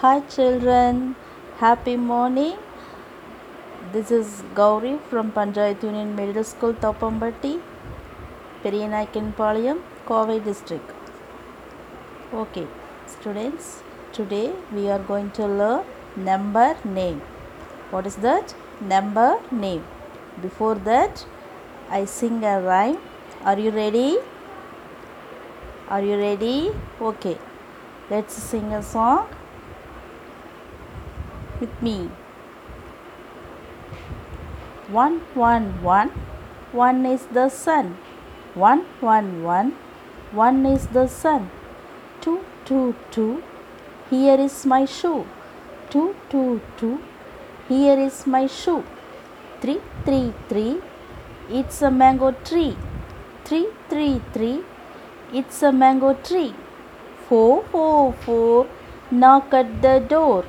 Hi children, happy morning. This is Gowri from Panchayat Union Middle School, Thoppampatti, Periyanaikkenpalayam, Kovai district. Okay, students, today we are going to learn number name. What is that? Number name. Before that, I sing a rhyme. Are you ready? Are you ready? Okay, let's sing a song with me. One, one, one, one is the sun. One, one, one, one is the sun. Two, two, two, here is my shoe. Two, two, two, here is my shoe. Three, three, three, it's a mango tree. Three, three, three, it's a mango tree. Four, four, four, knock at the door.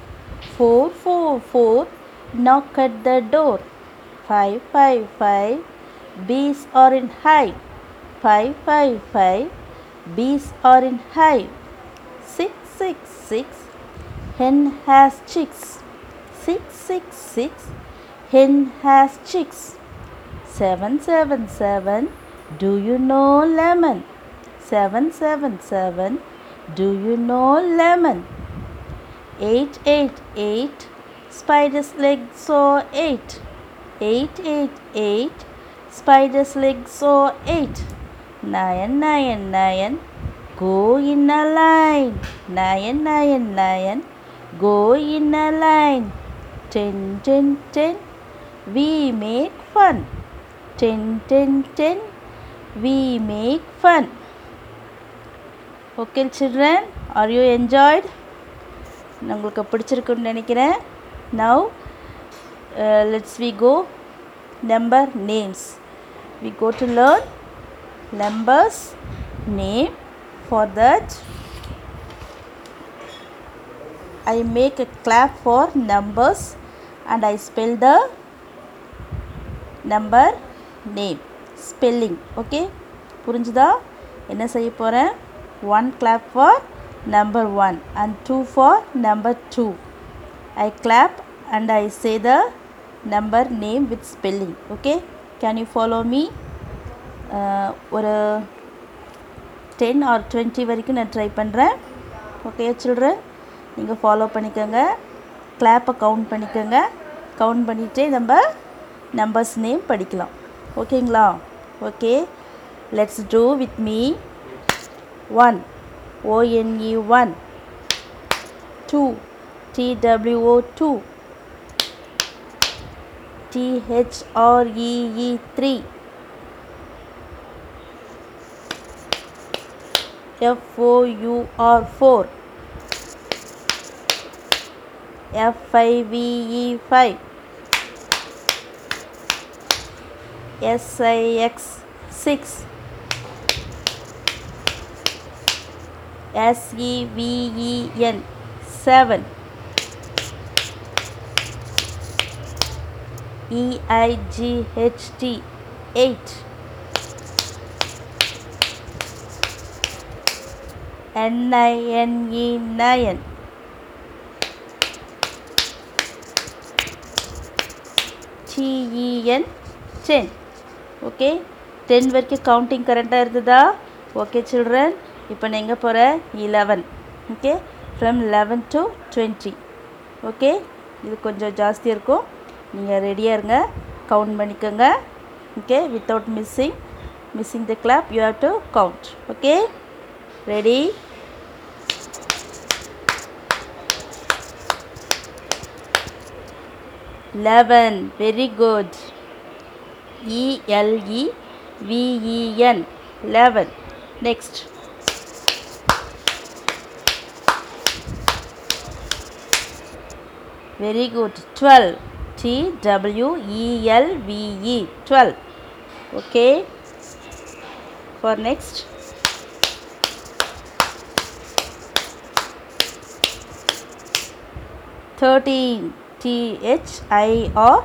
Four, four, four, knock at the door. Five, five, five, bees are in hive. Five, five, five, bees are in hive. Six, six, six, hen has chicks. Six, six, six, hen has chicks. Seven, seven, seven, do you know lemon? Seven, seven, seven, do you know lemon? Eight, eight, eight, spider's leg saw eight. Eight, eight, eight, spider's leg saw eight. Nine, nine, nine, go in a line. Nine, nine, nine, go in a line. Ten, ten, ten, we make fun. Ten, ten, ten, we make fun. Okay, children, are you enjoyed? உங்களுக்கு பிடிச்சிருக்குன்னு நினைக்கிறேன். Now let's we go number names we go to learn numbers name for that I make a clap for numbers and I spell the number name. Spelling okay? புரிஞ்சுதா? என்ன செய்ய போகிறேன் one clap for number one and two for number two I clap and I say the number name with spelling okay? Can you follow me? Uh, ஒரு ten or twenty வரைக்கும் நான் try பண்ணுறேன் okay children நீங்கள் follow பண்ணிக்கோங்க. கிளாப்பை count பண்ணிக்கோங்க. Count பண்ணிகிட்டே நம்ம numbers name படிக்கலாம். ஓகேங்களா okay let's do with me one O N E one. Two. T W O two. T H R E E three. F FOUR four, F F I V E five. S I X six. SEVEN. 7 EIGHT. 8 NINE. 9 TEN ten okay ten வரைக்கும் counting கரெக்டாக இருந்ததா? Okay children இப்போ நான் எங்கே போகிறேன்? Eleven okay from eleven to twenty okay இது கொஞ்சம் ஜாஸ்தி இருக்கும். நீங்கள் ரெடியாக இருங்க. கவுண்ட் பண்ணிக்கோங்க. Okay without missing missing the clap you have to count okay ready eleven very good E L E V E N eleven next very good twelve D டபிள்யூஇஎல்விஇ twelve okay for next thirteen T H I R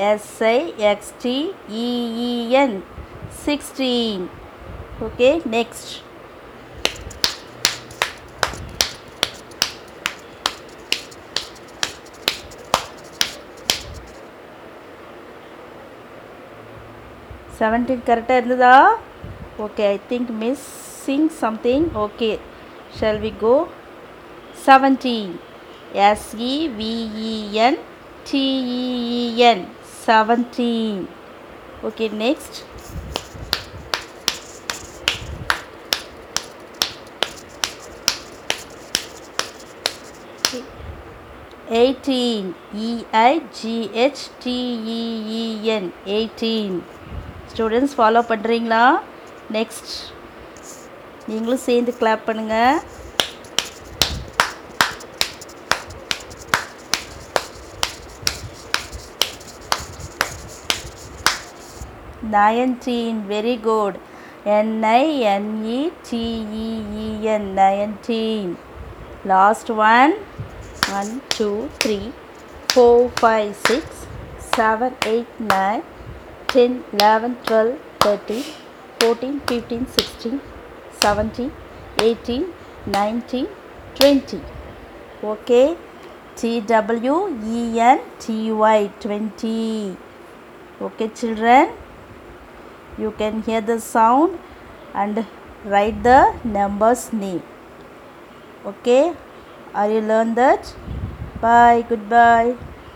எஸ்ஐஎக்ஸ்டிஇஇஎன் sixteen okay next seventeen கரெக்டாக இருந்ததா? Okay I think missing something okay shall we go seventeen S E V E N T E E N seventy okay next eighteen இஐஜிஹெச்டிஇஇஎன் eighteen students follow பண்ணுறீங்களா next நீங்களும் சேர்ந்து clap பண்ணுங்கள் nineteen very good. N I N E T E E N nineteen last one. One two three four five six seven eight nine ten eleven twelve thirteen fourteen fifteen sixteen seventeen eighteen nineteen twenty. Okay? T W E N T Y twenty. Okay children you can hear the sound and write the numbers name. Okay? Are you learn that? Bye. Goodbye